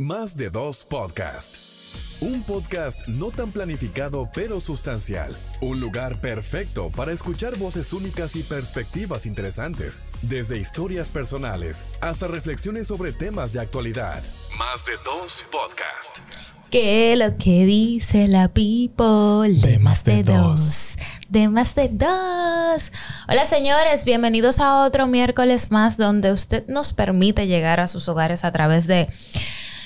Más de dos podcast. Un podcast no tan planificado pero sustancial. Un lugar perfecto para escuchar voces únicas y perspectivas interesantes, desde historias personales hasta reflexiones sobre temas de actualidad. Más de dos podcast. ¿Qué lo que dice la people? De, más de, dos. De más de dos. Hola señores, bienvenidos a otro miércoles más donde usted nos permite llegar a sus hogares a través de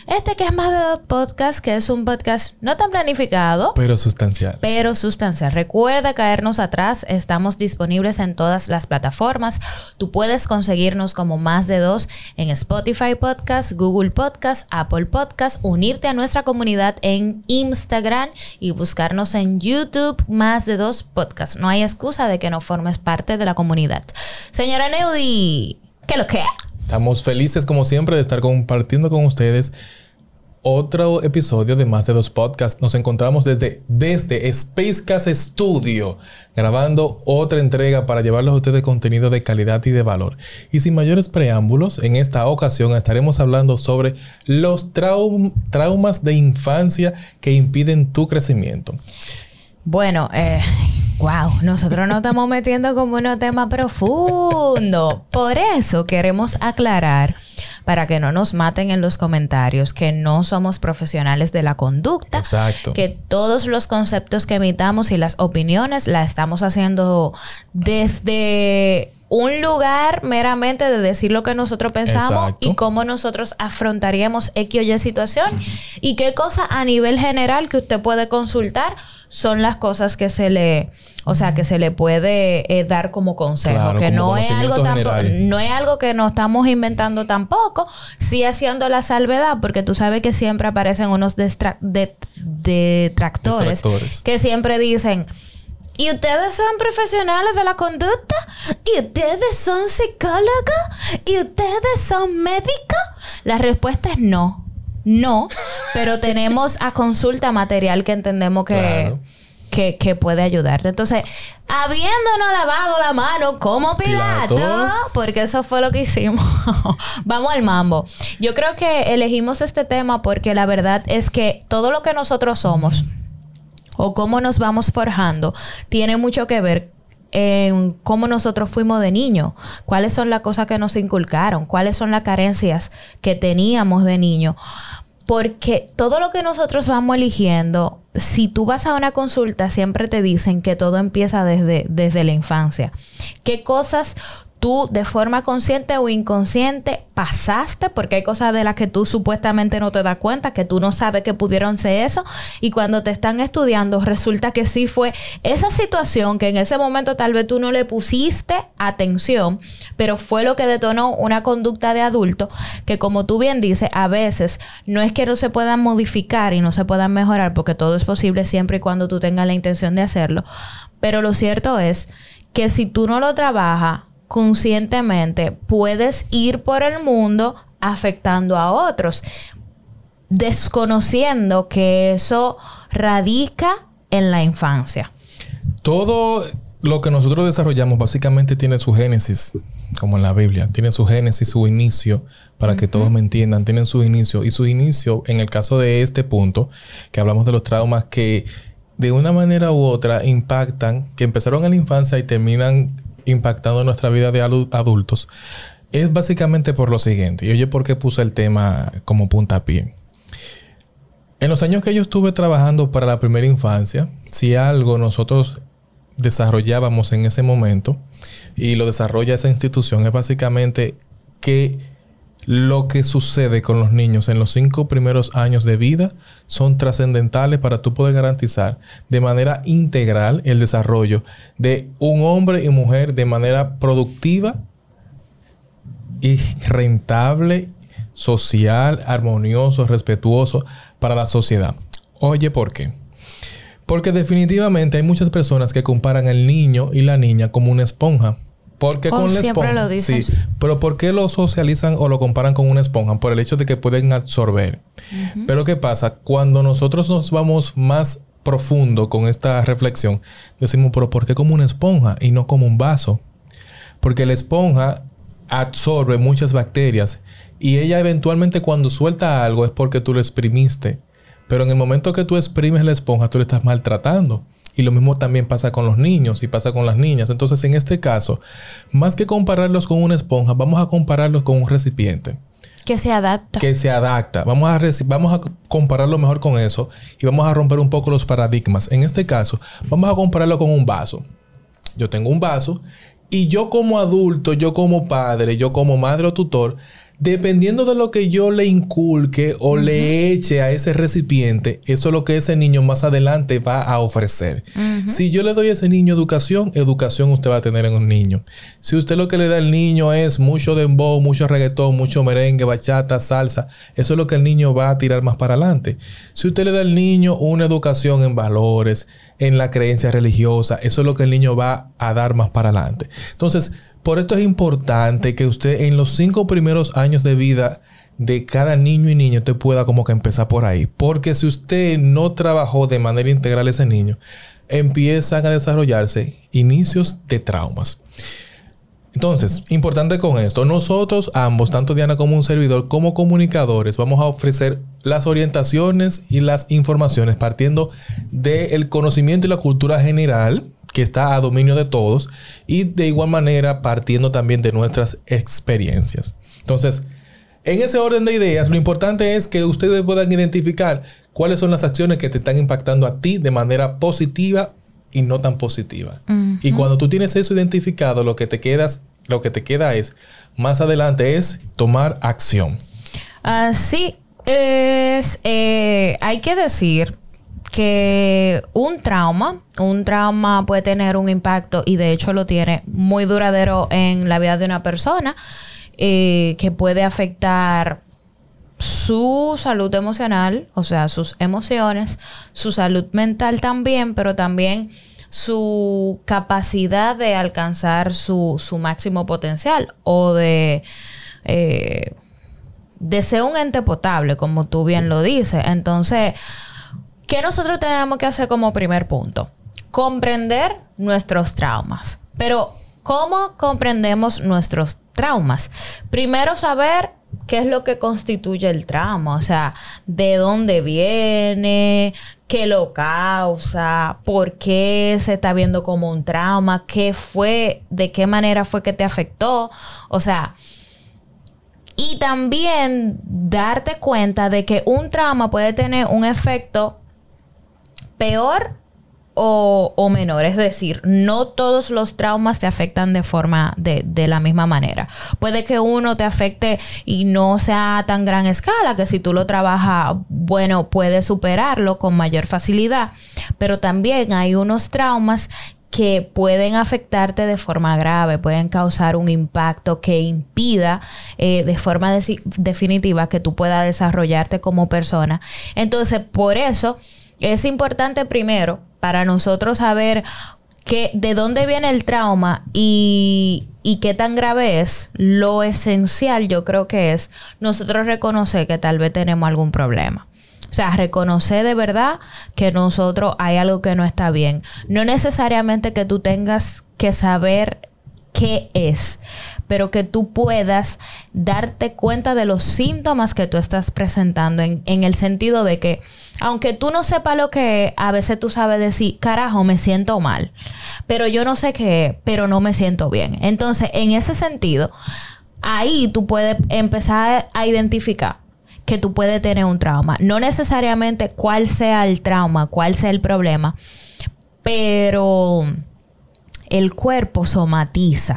este que es más de dos podcast, que es un podcast no tan planificado. Pero sustancial. Pero sustancial. Recuerda caernos atrás. Estamos disponibles en todas las plataformas. Tú puedes conseguirnos como más de dos en Spotify Podcast, Google Podcast, Apple Podcast, unirte a nuestra comunidad en Instagram y buscarnos en YouTube más de dos podcasts. No hay excusa de que no formes parte de la comunidad. Señora Neudi, ¿qué lo que? Estamos felices como siempre de estar compartiendo con ustedes otro episodio de Más de Dos Podcasts. Nos encontramos desde, desde Spacecast Studio, grabando otra entrega para llevarles a ustedes contenido de calidad y de valor. Y sin mayores preámbulos, en esta ocasión estaremos hablando sobre los traumas de infancia que impiden tu crecimiento. Bueno, eh, Wow, nosotros nos estamos metiendo como un tema profundo. Por eso queremos aclarar, para que no nos maten en los comentarios, que no somos profesionales de la conducta. Exacto. Que todos los conceptos que emitamos y las opiniones las estamos haciendo desde un lugar meramente de decir lo que nosotros pensamos y cómo nosotros afrontaríamos X o Y situación. Y qué cosa a nivel general que usted puede consultar son las cosas que se le, o sea, que se le puede eh, dar como consejo, que no es algo no es algo que nos estamos inventando tampoco, sí haciendo la salvedad, porque tú sabes que siempre aparecen unos detractores. que siempre dicen ¿Y ustedes son profesionales de la conducta? ¿Y ustedes son psicólogos? ¿Y ustedes son médicos? La respuesta es no no, pero tenemos a consulta material que entendemos que, que, puede ayudarte. Entonces, habiéndonos lavado la mano como Pilato, porque eso fue lo que hicimos. Vamos al mambo. Yo creo que elegimos este tema porque la verdad es que todo lo que nosotros somos o cómo nos vamos forjando tiene mucho que ver en cómo nosotros fuimos de niño, cuáles son las cosas que nos inculcaron, cuáles son las carencias que teníamos de niño. Porque todo lo que nosotros vamos eligiendo, si tú vas a una consulta, siempre te dicen que todo empieza desde, desde la infancia. ¿Qué cosas tú de forma consciente o inconsciente pasaste, porque hay cosas de las que tú supuestamente no te das cuenta, que tú no sabes que pudieron ser eso, y cuando te están estudiando resulta que sí fue esa situación que en ese momento tal vez tú no le pusiste atención, pero fue lo que detonó una conducta de adulto que como tú bien dices, a veces no es que no se puedan modificar y no se puedan mejorar, porque todo es posible siempre y cuando tú tengas la intención de hacerlo, pero lo cierto es que si tú no lo trabajas, conscientemente puedes ir por el mundo afectando a otros, desconociendo que eso radica en la infancia. Todo lo que nosotros desarrollamos básicamente tiene su génesis, como en la Biblia, tiene su génesis, su inicio, para que todos me entiendan, tienen su inicio. Y su inicio, en el caso de este punto, que hablamos de los traumas que de una manera u otra impactan, que empezaron en la infancia y terminan impactando nuestra vida de adultos es básicamente por lo siguiente. Y oye, ¿por qué puse el tema como puntapié? En los años que yo estuve trabajando para la primera infancia, si algo nosotros desarrollábamos en ese momento y lo desarrolla esa institución es básicamente que lo que sucede con los niños en los cinco primeros años de vida son trascendentales para tú poder garantizar de manera integral el desarrollo de un hombre y mujer de manera productiva y rentable, social, armonioso, respetuoso para la sociedad. Oye, ¿por qué? Porque definitivamente hay muchas personas que comparan al niño y la niña como una esponja. Porque con la esponja. Lo sí, pero ¿por qué lo socializan o lo comparan con una esponja? Por el hecho de que pueden absorber. Pero ¿qué pasa? Cuando nosotros nos vamos más profundo con esta reflexión, decimos, pero ¿por qué como una esponja y no como un vaso? Porque la esponja absorbe muchas bacterias Y ella eventualmente cuando suelta algo es porque tú lo exprimiste. Pero en el momento que tú exprimes la esponja, tú le estás maltratando. Y lo mismo también pasa con los niños y pasa con las niñas. Entonces, en este caso, más que compararlos con una esponja, vamos a compararlos con un recipiente. Que se adapta. Que se adapta. Vamos a, vamos a compararlo mejor con eso y vamos a romper un poco los paradigmas. En este caso, vamos a compararlo con un vaso. Yo tengo un vaso y yo como adulto, yo como padre, yo como madre o tutor, Dependiendo de lo que yo le inculque o le eche a ese recipiente, eso es lo que ese niño más adelante va a ofrecer. Si yo le doy a ese niño educación, educación usted va a tener en un niño. Si usted lo que le da al niño es mucho dembow, mucho reggaetón, mucho merengue, bachata, salsa, eso es lo que el niño va a tirar más para adelante. Si usted le da al niño una educación en valores, en la creencia religiosa, eso es lo que el niño va a dar más para adelante. Entonces, por esto es importante que usted en los cinco primeros años de vida de cada niño y niña te pueda como que empezar por ahí. Porque si usted no trabajó de manera integral ese niño, empiezan a desarrollarse inicios de traumas. Entonces, importante con esto, nosotros ambos, tanto Diana como un servidor, como comunicadores, vamos a ofrecer las orientaciones y las informaciones partiendo del conocimiento y la cultura general que está a dominio de todos y de igual manera partiendo también de nuestras experiencias. Entonces, en ese orden de ideas, lo importante es que ustedes puedan identificar cuáles son las acciones que te están impactando a ti de manera positiva y no tan positiva. Y cuando tú tienes eso identificado, lo que te quedas, lo que te queda es más adelante es tomar acción. Así es, eh, hay que decir que un trauma, un trauma puede tener un impacto y de hecho lo tiene muy duradero en la vida de una persona eh, que puede afectar su salud emocional, o sea, sus emociones, su salud mental también, pero también su capacidad de alcanzar su, máximo potencial o de, eh, de ser un ente potable, como tú bien lo dices. Entonces, ¿Qué nosotros tenemos que hacer como primer punto? Comprender nuestros traumas. Pero, ¿cómo comprendemos nuestros traumas? Primero saber qué es lo que constituye el trauma, o sea, de dónde viene, qué lo causa, por qué se está viendo como un trauma, qué fue, de qué manera fue que te afectó, o sea, y también darte cuenta de que un trauma puede tener un efecto peor o, menor. Es decir, no todos los traumas te afectan de forma de, de, la misma manera. Puede que uno te afecte y no sea a tan gran escala, que si tú lo trabajas, bueno, puedes superarlo con mayor facilidad. Pero también hay unos traumas que pueden afectarte de forma grave, pueden causar un impacto que impida eh, de forma definitiva que tú puedas desarrollarte como persona. Entonces, por eso es importante primero para nosotros saber que de dónde viene el trauma y, y, qué tan grave es, lo esencial yo creo que es nosotros reconocer que tal vez tenemos algún problema. O sea, reconocer de verdad que nosotros hay algo que no está bien. No necesariamente que tú tengas que saber qué es, pero que tú puedas darte cuenta de los síntomas que tú estás presentando en, el sentido de que, aunque tú no sepas lo que a veces tú sabes decir, carajo, me siento mal, pero yo no sé qué, pero no me siento bien. Entonces, en ese sentido, ahí tú puedes empezar a identificar que tú puedes tener un trauma. No necesariamente cuál sea el trauma, cuál sea el problema, pero el cuerpo somatiza.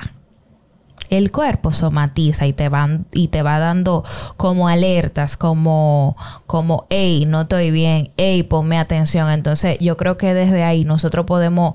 El cuerpo somatiza y te, y te va dando como alertas, como, como, hey, no estoy bien, hey, ponme atención. Entonces, yo creo que desde ahí nosotros podemos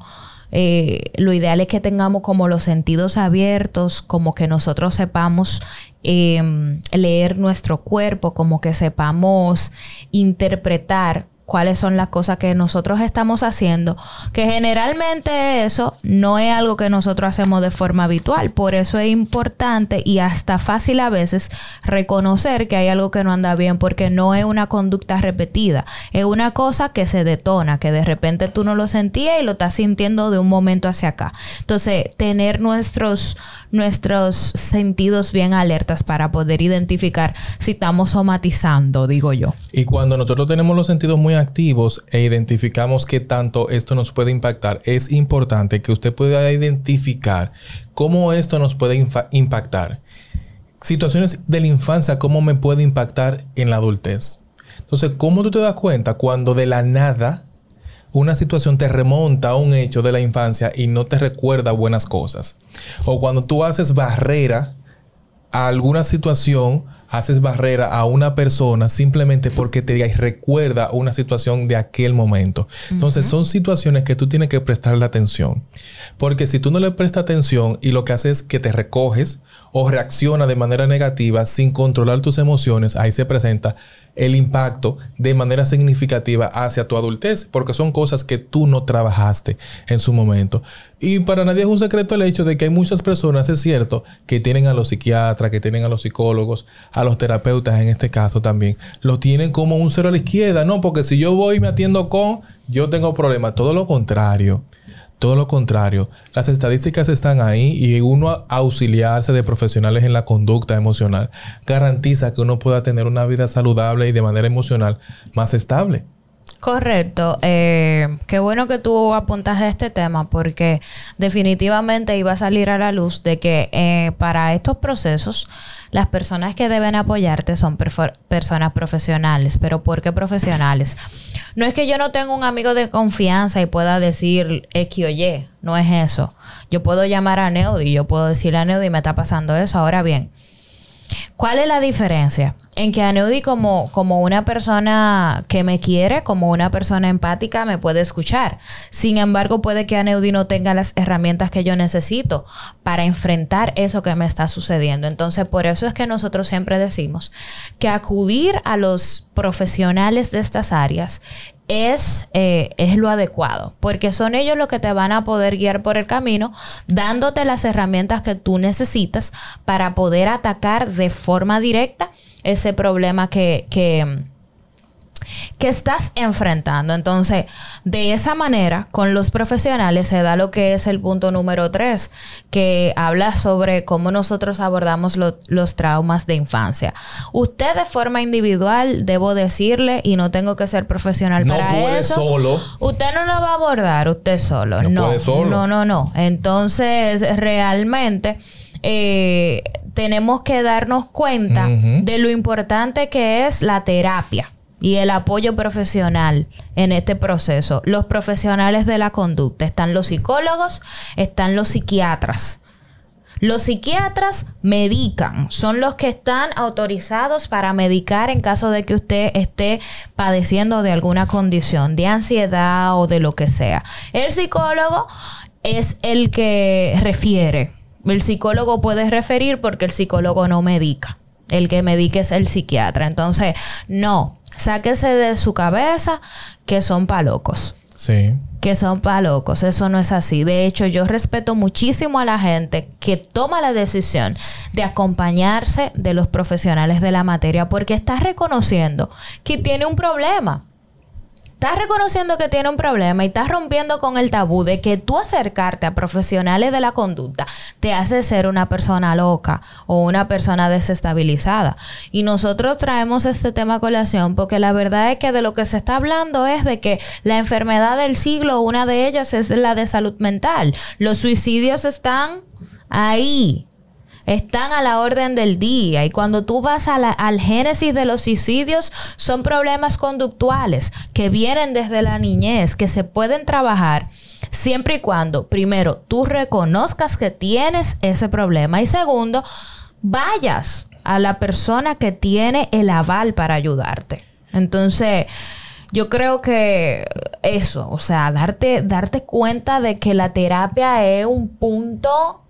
eh, lo ideal es que tengamos como los sentidos abiertos, como que nosotros sepamos em, leer nuestro cuerpo, como que sepamos interpretar cuáles son las cosas que nosotros estamos haciendo, que generalmente eso no es algo que nosotros hacemos de forma habitual, por eso es importante y hasta fácil a veces reconocer que hay algo que no anda bien porque no es una conducta repetida, es una cosa que se detona, que de repente tú no lo sentías y lo estás sintiendo de un momento hacia acá. Entonces, tener nuestros nuestros sentidos bien alertas para poder identificar si estamos somatizando, digo yo. Y cuando nosotros tenemos los sentidos muy activos e identificamos qué tanto esto nos puede impactar, es importante que usted pueda identificar cómo esto nos puede impactar. Situaciones de la infancia, cómo me puede impactar en la adultez. Entonces, ¿cómo tú te das cuenta cuando de la nada una situación te remonta a un hecho de la infancia y no te recuerda buenas cosas? O cuando tú haces barrera a alguna situación, haces barrera a una persona simplemente porque te recuerda una situación de aquel momento. Entonces, son situaciones que tú tienes que prestarle atención. Porque si tú no le prestas atención y lo que haces es que te recoges o reacciona de manera negativa sin controlar tus emociones, ahí se presenta el impacto de manera significativa hacia tu adultez, porque son cosas que tú no trabajaste en su momento. Y para nadie es un secreto el hecho de que hay muchas personas, es cierto, que tienen a los psiquiatras, que tienen a los psicólogos, a los terapeutas en este caso también, lo tienen como un cero a la izquierda, ¿no? Porque si yo voy y me atiendo con, yo tengo problemas, todo lo contrario. Todo lo contrario, las estadísticas están ahí y uno auxiliarse de profesionales en la conducta emocional garantiza que uno pueda tener una vida saludable y de manera emocional más estable. Correcto. Eh, qué bueno que tú apuntas a este tema porque definitivamente iba a salir a la luz de que eh, para estos procesos las personas que deben apoyarte son personas profesionales. ¿Pero por qué profesionales? No es que yo no tenga un amigo de confianza y pueda decir X o Y. No es eso. Yo puedo llamar a Neudi y yo puedo decirle a Neudi me está pasando eso. Ahora bien, ¿Cuál es la diferencia? En que Aneudi como, como una persona que me quiere, como una persona empática, me puede escuchar. Sin embargo, puede que Aneudi no tenga las herramientas que yo necesito para enfrentar eso que me está sucediendo. Entonces, por eso es que nosotros siempre decimos que acudir a los profesionales de estas áreas es, eh, es lo adecuado, porque son ellos los que te van a poder guiar por el camino, dándote las herramientas que tú necesitas para poder atacar de forma directa ese problema que, que que estás enfrentando. Entonces, de esa manera, con los profesionales se da lo que es el punto número tres, que habla sobre cómo nosotros abordamos los traumas de infancia. Usted de forma individual, debo decirle, y no tengo que ser profesional no para puede solo. Usted no lo va a abordar usted solo. No, no, puede solo. no, no, no. Entonces, realmente... Eh, tenemos que darnos cuenta de lo importante que es la terapia y el apoyo profesional en este proceso. Los profesionales de la conducta, están los psicólogos, están los psiquiatras. Los psiquiatras medican, son los que están autorizados para medicar en caso de que usted esté padeciendo de alguna condición, de ansiedad o de lo que sea. El psicólogo es el que refiere. El psicólogo puede referir porque el psicólogo no medica. El que medica es el psiquiatra. Entonces, no, sáquese de su cabeza que son palocos. Sí. Que son palocos. Eso no es así. De hecho, yo respeto muchísimo a la gente que toma la decisión de acompañarse de los profesionales de la materia porque está reconociendo que tiene un problema estás reconociendo que tiene un problema y estás rompiendo con el tabú de que tú acercarte a profesionales de la conducta te hace ser una persona loca o una persona desestabilizada. Y nosotros traemos este tema a colación porque la verdad es que de lo que se está hablando es de que la enfermedad del siglo, una de ellas es la de salud mental. Los suicidios están ahí están a la orden del día. Y cuando tú vas al génesis de los suicidios, son problemas conductuales que vienen desde la niñez, que se pueden trabajar siempre y cuando, primero, tú reconozcas que tienes ese problema y segundo, vayas a la persona que tiene el aval para ayudarte. Entonces, yo creo que eso, o sea, darte, darte cuenta de que la terapia es un punto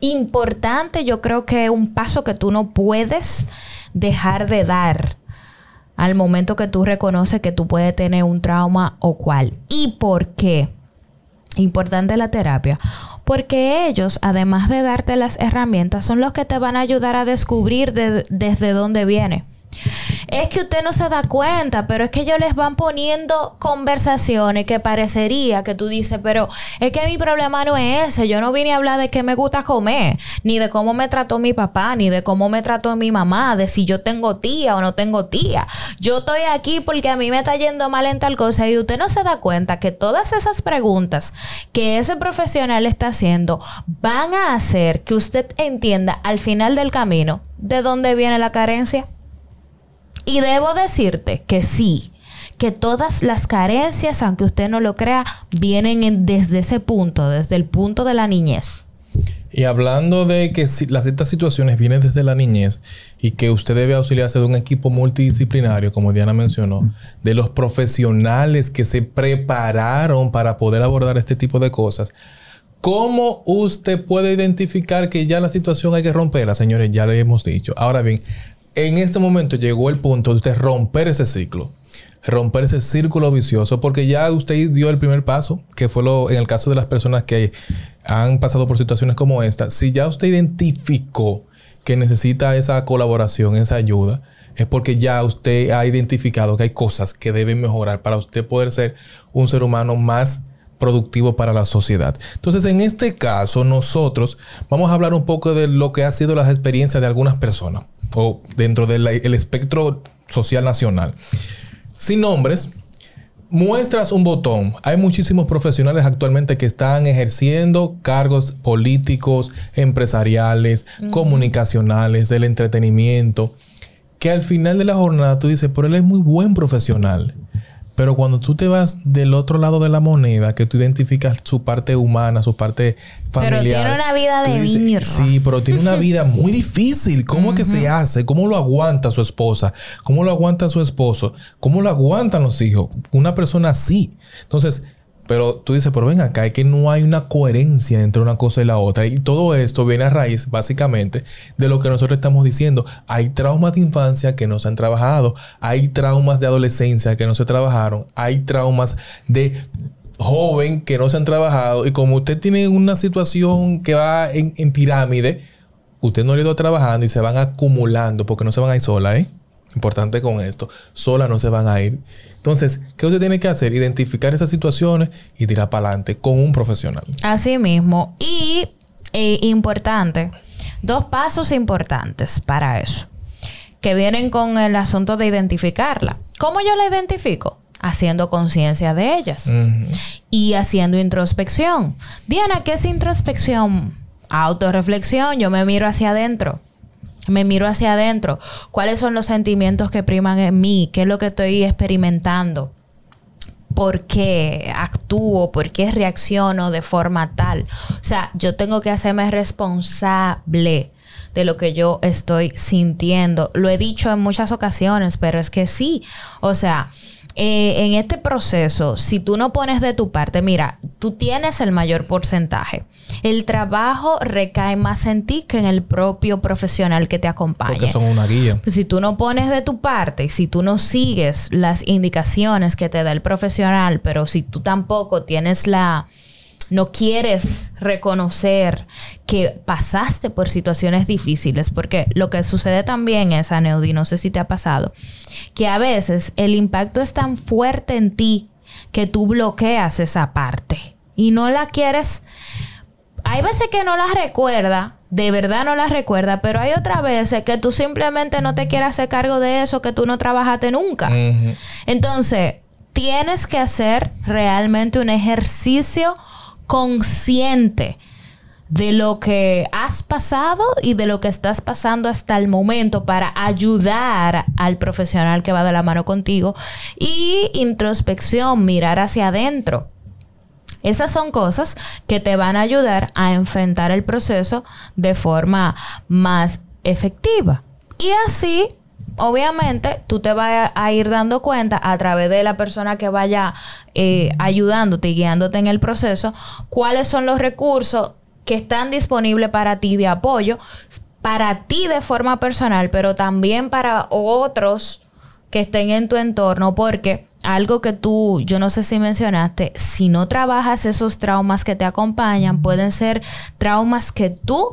importante, yo creo que un paso que tú no puedes dejar de dar al momento que tú reconoces que tú puedes tener un trauma o cual. ¿Y por qué? Importante la terapia. Porque ellos, además de darte las herramientas, son los que te van a ayudar a descubrir desde dónde viene. Es que usted no se da cuenta, pero es que ellos les van poniendo conversaciones que parecería que tú dices, pero es que mi problema no es ese. Yo no vine a hablar de qué me gusta comer, ni de cómo me trató mi papá, ni de cómo me trató mi mamá, de si yo tengo tía o no tengo tía. Yo estoy aquí porque a mí me está yendo mal en tal cosa y usted no se da cuenta que todas esas preguntas que ese profesional está haciendo van a hacer que usted entienda al final del camino de dónde viene la carencia. Y debo decirte que sí, que todas las carencias, aunque usted no lo crea, vienen desde ese punto, desde el punto de la niñez. Y hablando de que las estas situaciones vienen desde la niñez y que usted debe auxiliarse de un equipo multidisciplinario, como Diana mencionó, de los profesionales que se prepararon para poder abordar este tipo de cosas, ¿cómo usted puede identificar que ya la situación hay que romperla, señores? Ya le hemos dicho. Ahora bien, en este momento llegó el punto de usted romper ese ciclo, romper ese círculo vicioso, porque ya usted dio el primer paso, que fue lo, en el caso de las personas que han pasado por situaciones como esta. Si ya usted identificó que necesita esa colaboración, esa ayuda, es porque ya usted ha identificado que hay cosas que deben mejorar para usted poder ser un ser humano más productivo para la sociedad. Entonces, en este caso, nosotros vamos a hablar un poco de lo que ha sido las experiencias de algunas personas o dentro del espectro social nacional. Sin nombres, muestras un botón. Hay muchísimos profesionales actualmente que están ejerciendo cargos políticos, empresariales, comunicacionales, del entretenimiento, que al final de la jornada tú dices, pero él es muy buen profesional. Pero cuando tú te vas del otro lado de la moneda, que tú identificas su parte humana, su parte familiar. Pero tiene una vida de mierda. Sí, pero tiene una vida muy difícil. ¿Cómo que se hace? ¿Cómo lo aguanta su esposa? ¿Cómo lo aguanta su esposo? ¿Cómo lo aguantan los hijos? Una persona así. Entonces, pero tú dices, pero ven acá, es que no hay una coherencia entre una cosa y la otra. Y todo esto viene a raíz, básicamente, de lo que nosotros estamos diciendo. Hay traumas de infancia que no se han trabajado. Hay traumas de adolescencia que no se trabajaron. Hay traumas de joven que no se han trabajado. Y como usted tiene una situación que va en, pirámide, usted no le ha ido trabajando y se van acumulando porque no se van a ir sola, ¿eh? Importante con esto. Sola no se van a ir. Entonces, ¿qué usted tiene que hacer? Identificar esas situaciones y tirar para adelante con un profesional. Así mismo. Y eh, importante, dos pasos importantes para eso, que vienen con el asunto de identificarla. ¿Cómo yo la identifico? Haciendo conciencia de ellas y haciendo introspección. Diana, ¿qué es introspección? Autoreflexión, yo me miro hacia adentro me miro hacia adentro, cuáles son los sentimientos que priman en mí, qué es lo que estoy experimentando, por qué actúo, por qué reacciono de forma tal. O sea, yo tengo que hacerme responsable de lo que yo estoy sintiendo. Lo he dicho en muchas ocasiones, pero es que sí. O sea, eh, en este proceso, si tú no pones de tu parte, mira, tú tienes el mayor porcentaje. El trabajo recae más en ti que en el propio profesional que te acompaña. Porque son una guía. Si tú no pones de tu parte y si tú no sigues las indicaciones que te da el profesional, pero si tú tampoco tienes la no quieres reconocer que pasaste por situaciones difíciles, porque lo que sucede también es, Aneudi, no sé si te ha pasado, que a veces el impacto es tan fuerte en ti que tú bloqueas esa parte y no la quieres. Hay veces que no la recuerda, de verdad no la recuerda, pero hay otras veces que tú simplemente no te quieres hacer cargo de eso que tú no trabajaste nunca. Entonces, tienes que hacer realmente un ejercicio consciente de lo que has pasado y de lo que estás pasando hasta el momento para ayudar al profesional que va de la mano contigo y introspección, mirar hacia adentro. Esas son cosas que te van a ayudar a enfrentar el proceso de forma más efectiva. Y así obviamente tú te vas a ir dando cuenta a través de la persona que vaya eh, ayudándote y guiándote en el proceso cuáles son los recursos que están disponibles para ti de apoyo, para ti de forma personal, pero también para otros que estén en tu entorno porque algo que tú, yo no sé si mencionaste, si no trabajas esos traumas que te acompañan, pueden ser traumas que tú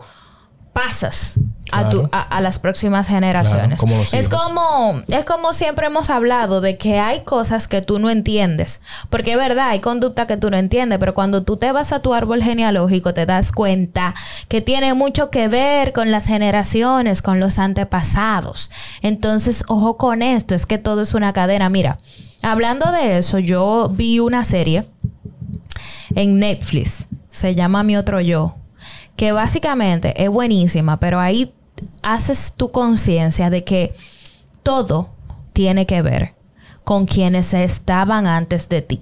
pasas a, tu, a, las próximas generaciones. es como es como siempre hemos hablado de que hay cosas que tú no entiendes, porque es verdad, hay conducta que tú no entiendes, pero cuando tú te vas a tu árbol genealógico te das cuenta que tiene mucho que ver con las generaciones, con los antepasados. Entonces, ojo con esto, es que todo es una cadena. Mira, hablando de eso, yo vi una serie en Netflix, se llama Mi otro yo que básicamente es buenísima, pero ahí haces tu conciencia de que todo tiene que ver con quienes estaban antes de ti.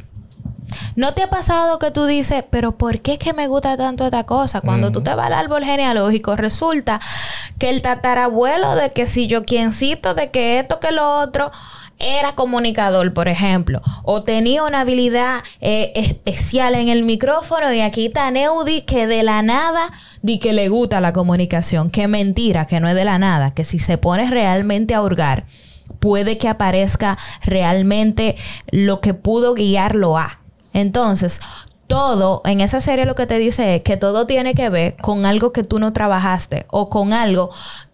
¿No te ha pasado que tú dices, pero ¿por qué es que me gusta tanto esta cosa? Cuando tú te vas al árbol genealógico, resulta que el tatarabuelo de que si yo quiencito, de que esto, que lo otro, era comunicador, por ejemplo, o tenía una habilidad eh, especial en el micrófono y aquí está Neudi que de la nada di que le gusta la comunicación. Qué mentira, que no es de la nada, que si se pone realmente a hurgar, puede que aparezca realmente lo que pudo guiarlo a. Entonces, todo, en esa serie lo que te dice es que todo tiene que ver con algo que tú no trabajaste o con algo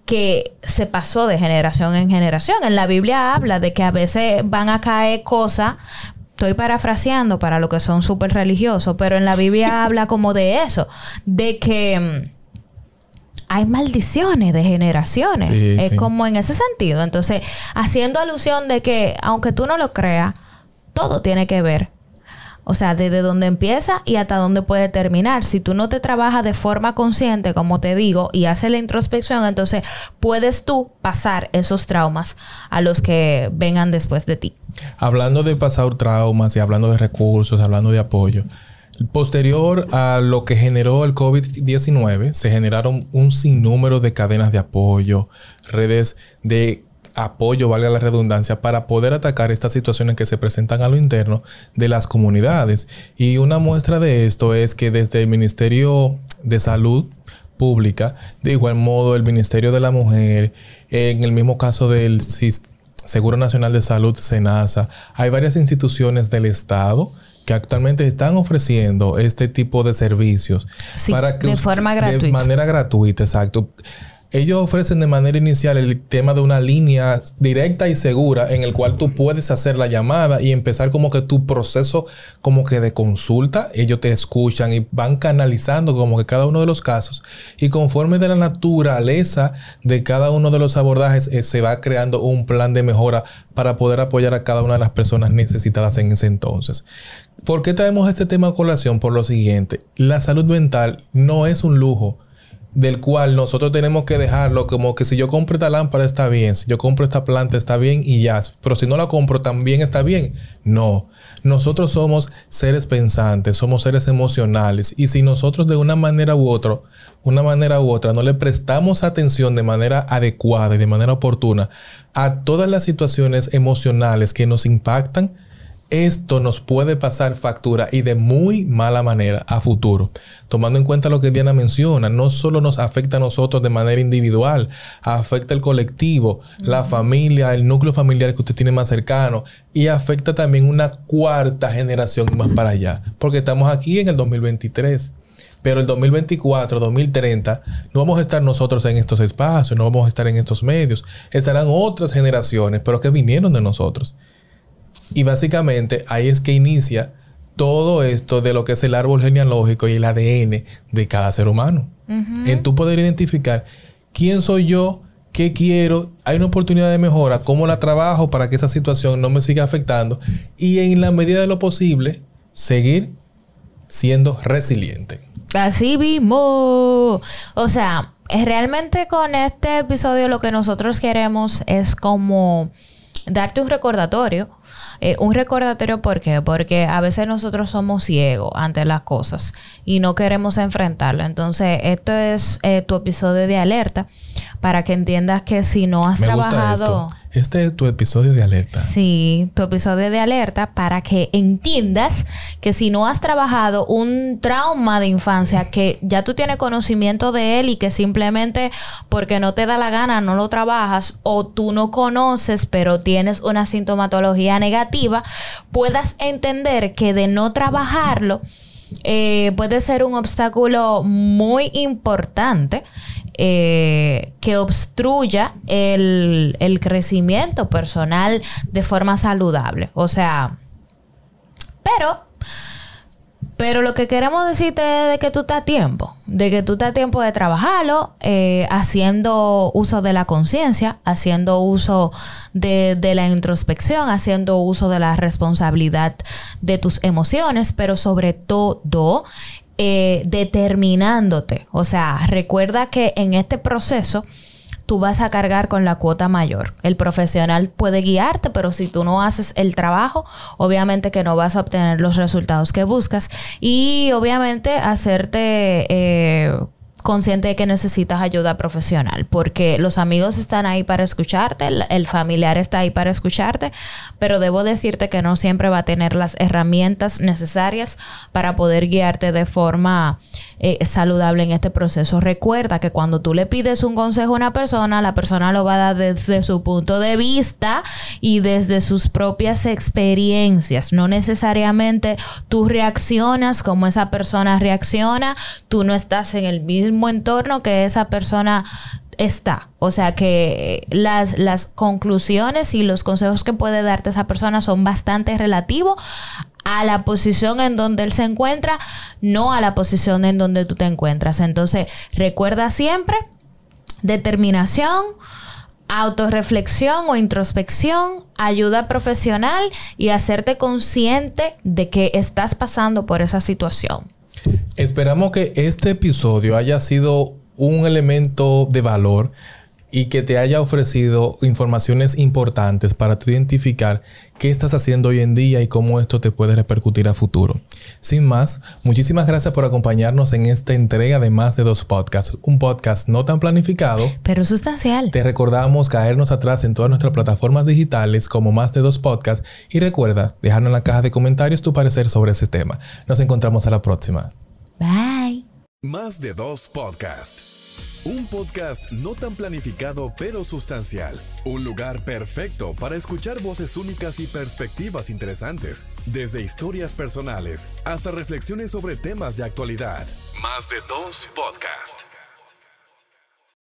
que se pasó de generación en generación. En la Biblia habla de que a veces van a caer cosas, estoy parafraseando para lo que son súper religiosos, pero en la Biblia habla como de eso, de que mm, hay maldiciones de generaciones. es como en ese sentido. Entonces, haciendo alusión de que, aunque tú no lo creas, todo tiene que ver o sea, desde dónde empieza y hasta dónde puede terminar. Si tú no te trabajas de forma consciente, como te digo, y haces la introspección, entonces puedes tú pasar esos traumas a los que vengan después de ti. Hablando de pasar traumas y hablando de recursos, hablando de apoyo. Posterior a lo que generó el COVID-19, se generaron un sinnúmero de cadenas de apoyo, redes de apoyo, valga la redundancia, para poder atacar estas situaciones que se presentan a lo interno de las comunidades. Y una muestra de esto es que desde el Ministerio de Salud Pública, de igual modo el Ministerio de la Mujer, en el mismo caso del Seguro Nacional de Salud, SENASA, hay varias instituciones del Estado que actualmente están ofreciendo este tipo de servicios para que de forma gratuita. De manera gratuita, exacto ellos ofrecen de manera inicial el tema de una línea directa y segura en el cual tú puedes hacer la llamada y empezar como que tu proceso como que de consulta, ellos te escuchan y van canalizando como que cada uno de los casos y conforme de la naturaleza de cada uno de los abordajes eh, se va creando un plan de mejora para poder apoyar a cada una de las personas necesitadas en ese entonces. ¿Por qué traemos este tema a colación? Por lo siguiente, la salud mental no es un lujo del cual nosotros tenemos que dejarlo como que si yo compro esta lámpara está bien, si yo compro esta planta está bien y ya, pero si no la compro también está bien. No, nosotros somos seres pensantes, somos seres emocionales y si nosotros de una manera u otra, una manera u otra no le prestamos atención de manera adecuada y de manera oportuna a todas las situaciones emocionales que nos impactan, esto nos puede pasar factura y de muy mala manera a futuro. Tomando en cuenta lo que Diana menciona, no solo nos afecta a nosotros de manera individual, afecta el colectivo, la familia, el núcleo familiar que usted tiene más cercano y afecta también una cuarta generación más para allá, porque estamos aquí en el 2023. Pero el 2024, 2030, no vamos a estar nosotros en estos espacios, no vamos a estar en estos medios. Estarán otras generaciones, pero que vinieron de nosotros. Y básicamente ahí es que inicia todo esto de lo que es el árbol genealógico y el ADN de cada ser humano. En tú poder identificar quién soy yo, qué quiero, hay una oportunidad de mejora, cómo la trabajo para que esa situación no me siga afectando y en la medida de lo posible seguir siendo resiliente. Así mismo. O sea, realmente con este episodio lo que nosotros queremos es como darte un recordatorio eh, un recordatorio, ¿por qué? Porque a veces nosotros somos ciegos ante las cosas y no queremos enfrentarlo. Entonces, esto es eh, tu episodio de alerta para que entiendas que si no has trabajado... Este es tu episodio de alerta. Sí, tu episodio de alerta para que entiendas que si no has trabajado un trauma de infancia que ya tú tienes conocimiento de él y que simplemente porque no te da la gana no lo trabajas o tú no conoces pero tienes una sintomatología negativa, puedas entender que de no trabajarlo eh, puede ser un obstáculo muy importante eh, que obstruya el, el crecimiento personal de forma saludable. O sea, pero pero lo que queremos decirte es de que tú estás a tiempo, de que tú estás a tiempo de trabajarlo, eh, haciendo uso de la conciencia, haciendo uso de, de, la introspección, haciendo uso de la responsabilidad de tus emociones, pero sobre todo eh, determinándote. O sea, recuerda que en este proceso tú vas a cargar con la cuota mayor. El profesional puede guiarte, pero si tú no haces el trabajo, obviamente que no vas a obtener los resultados que buscas. Y obviamente hacerte... Eh, consciente de que necesitas ayuda profesional, porque los amigos están ahí para escucharte, el, familiar está ahí para escucharte, pero debo decirte que no siempre va a tener las herramientas necesarias para poder guiarte de forma eh, saludable en este proceso. Recuerda que cuando tú le pides un consejo a una persona, la persona lo va a dar desde su punto de vista y desde sus propias experiencias. No necesariamente tú reaccionas como esa persona reacciona, tú no estás en el mismo entorno que esa persona está. O sea que las, las conclusiones y los consejos que puede darte esa persona son bastante relativos a la posición en donde él se encuentra, no a la posición en donde tú te encuentras. Entonces, recuerda siempre determinación, autorreflexión o introspección, ayuda profesional y hacerte consciente de que estás pasando por esa situación. Esperamos que este episodio haya sido un elemento de valor y que te haya ofrecido informaciones importantes para tu identificar qué estás haciendo hoy en día y cómo esto te puede repercutir a futuro. Sin más, muchísimas gracias por acompañarnos en esta entrega de más de dos podcasts, un podcast no tan planificado, pero sustancial. Te recordamos caernos atrás en todas nuestras plataformas digitales como más de dos podcasts y recuerda dejarnos en la caja de comentarios tu parecer sobre ese tema. Nos encontramos a la próxima. Bye. Más de dos podcasts. Un podcast no tan planificado pero sustancial. Un lugar perfecto para escuchar voces únicas y perspectivas interesantes, desde historias personales hasta reflexiones sobre temas de actualidad. Más de dos podcasts.